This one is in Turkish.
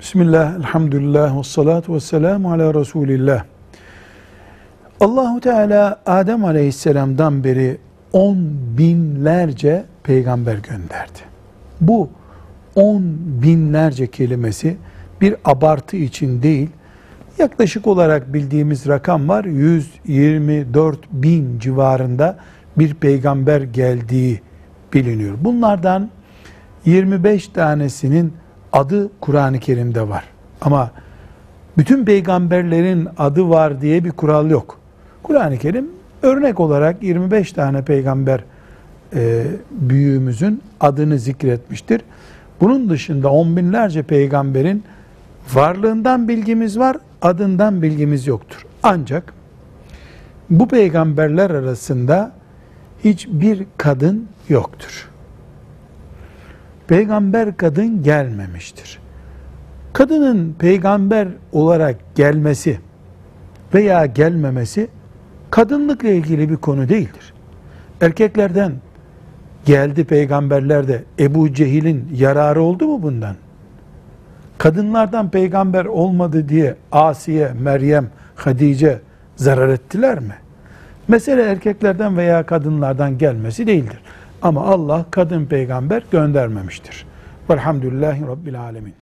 Bismillah, elhamdülillah, ve salatu ve selamu ala Resulillah. Allahu Teala Adem Aleyhisselam'dan beri on binlerce peygamber gönderdi. Bu on binlerce kelimesi bir abartı için değil, yaklaşık olarak bildiğimiz rakam var, 124 bin civarında bir peygamber geldiği biliniyor. Bunlardan 25 tanesinin adı Kur'an-ı Kerim'de var. Ama bütün peygamberlerin adı var diye bir kural yok. Kur'an-ı Kerim örnek olarak 25 tane peygamber e, büyüğümüzün adını zikretmiştir. Bunun dışında on binlerce peygamberin varlığından bilgimiz var, adından bilgimiz yoktur. Ancak bu peygamberler arasında hiçbir kadın yoktur peygamber kadın gelmemiştir. Kadının peygamber olarak gelmesi veya gelmemesi kadınlıkla ilgili bir konu değildir. Erkeklerden geldi peygamberler de Ebu Cehil'in yararı oldu mu bundan? Kadınlardan peygamber olmadı diye Asiye, Meryem, Hadice zarar ettiler mi? Mesele erkeklerden veya kadınlardan gelmesi değildir. Ama Allah kadın peygamber göndermemiştir. Velhamdülillahi Rabbil Alemin.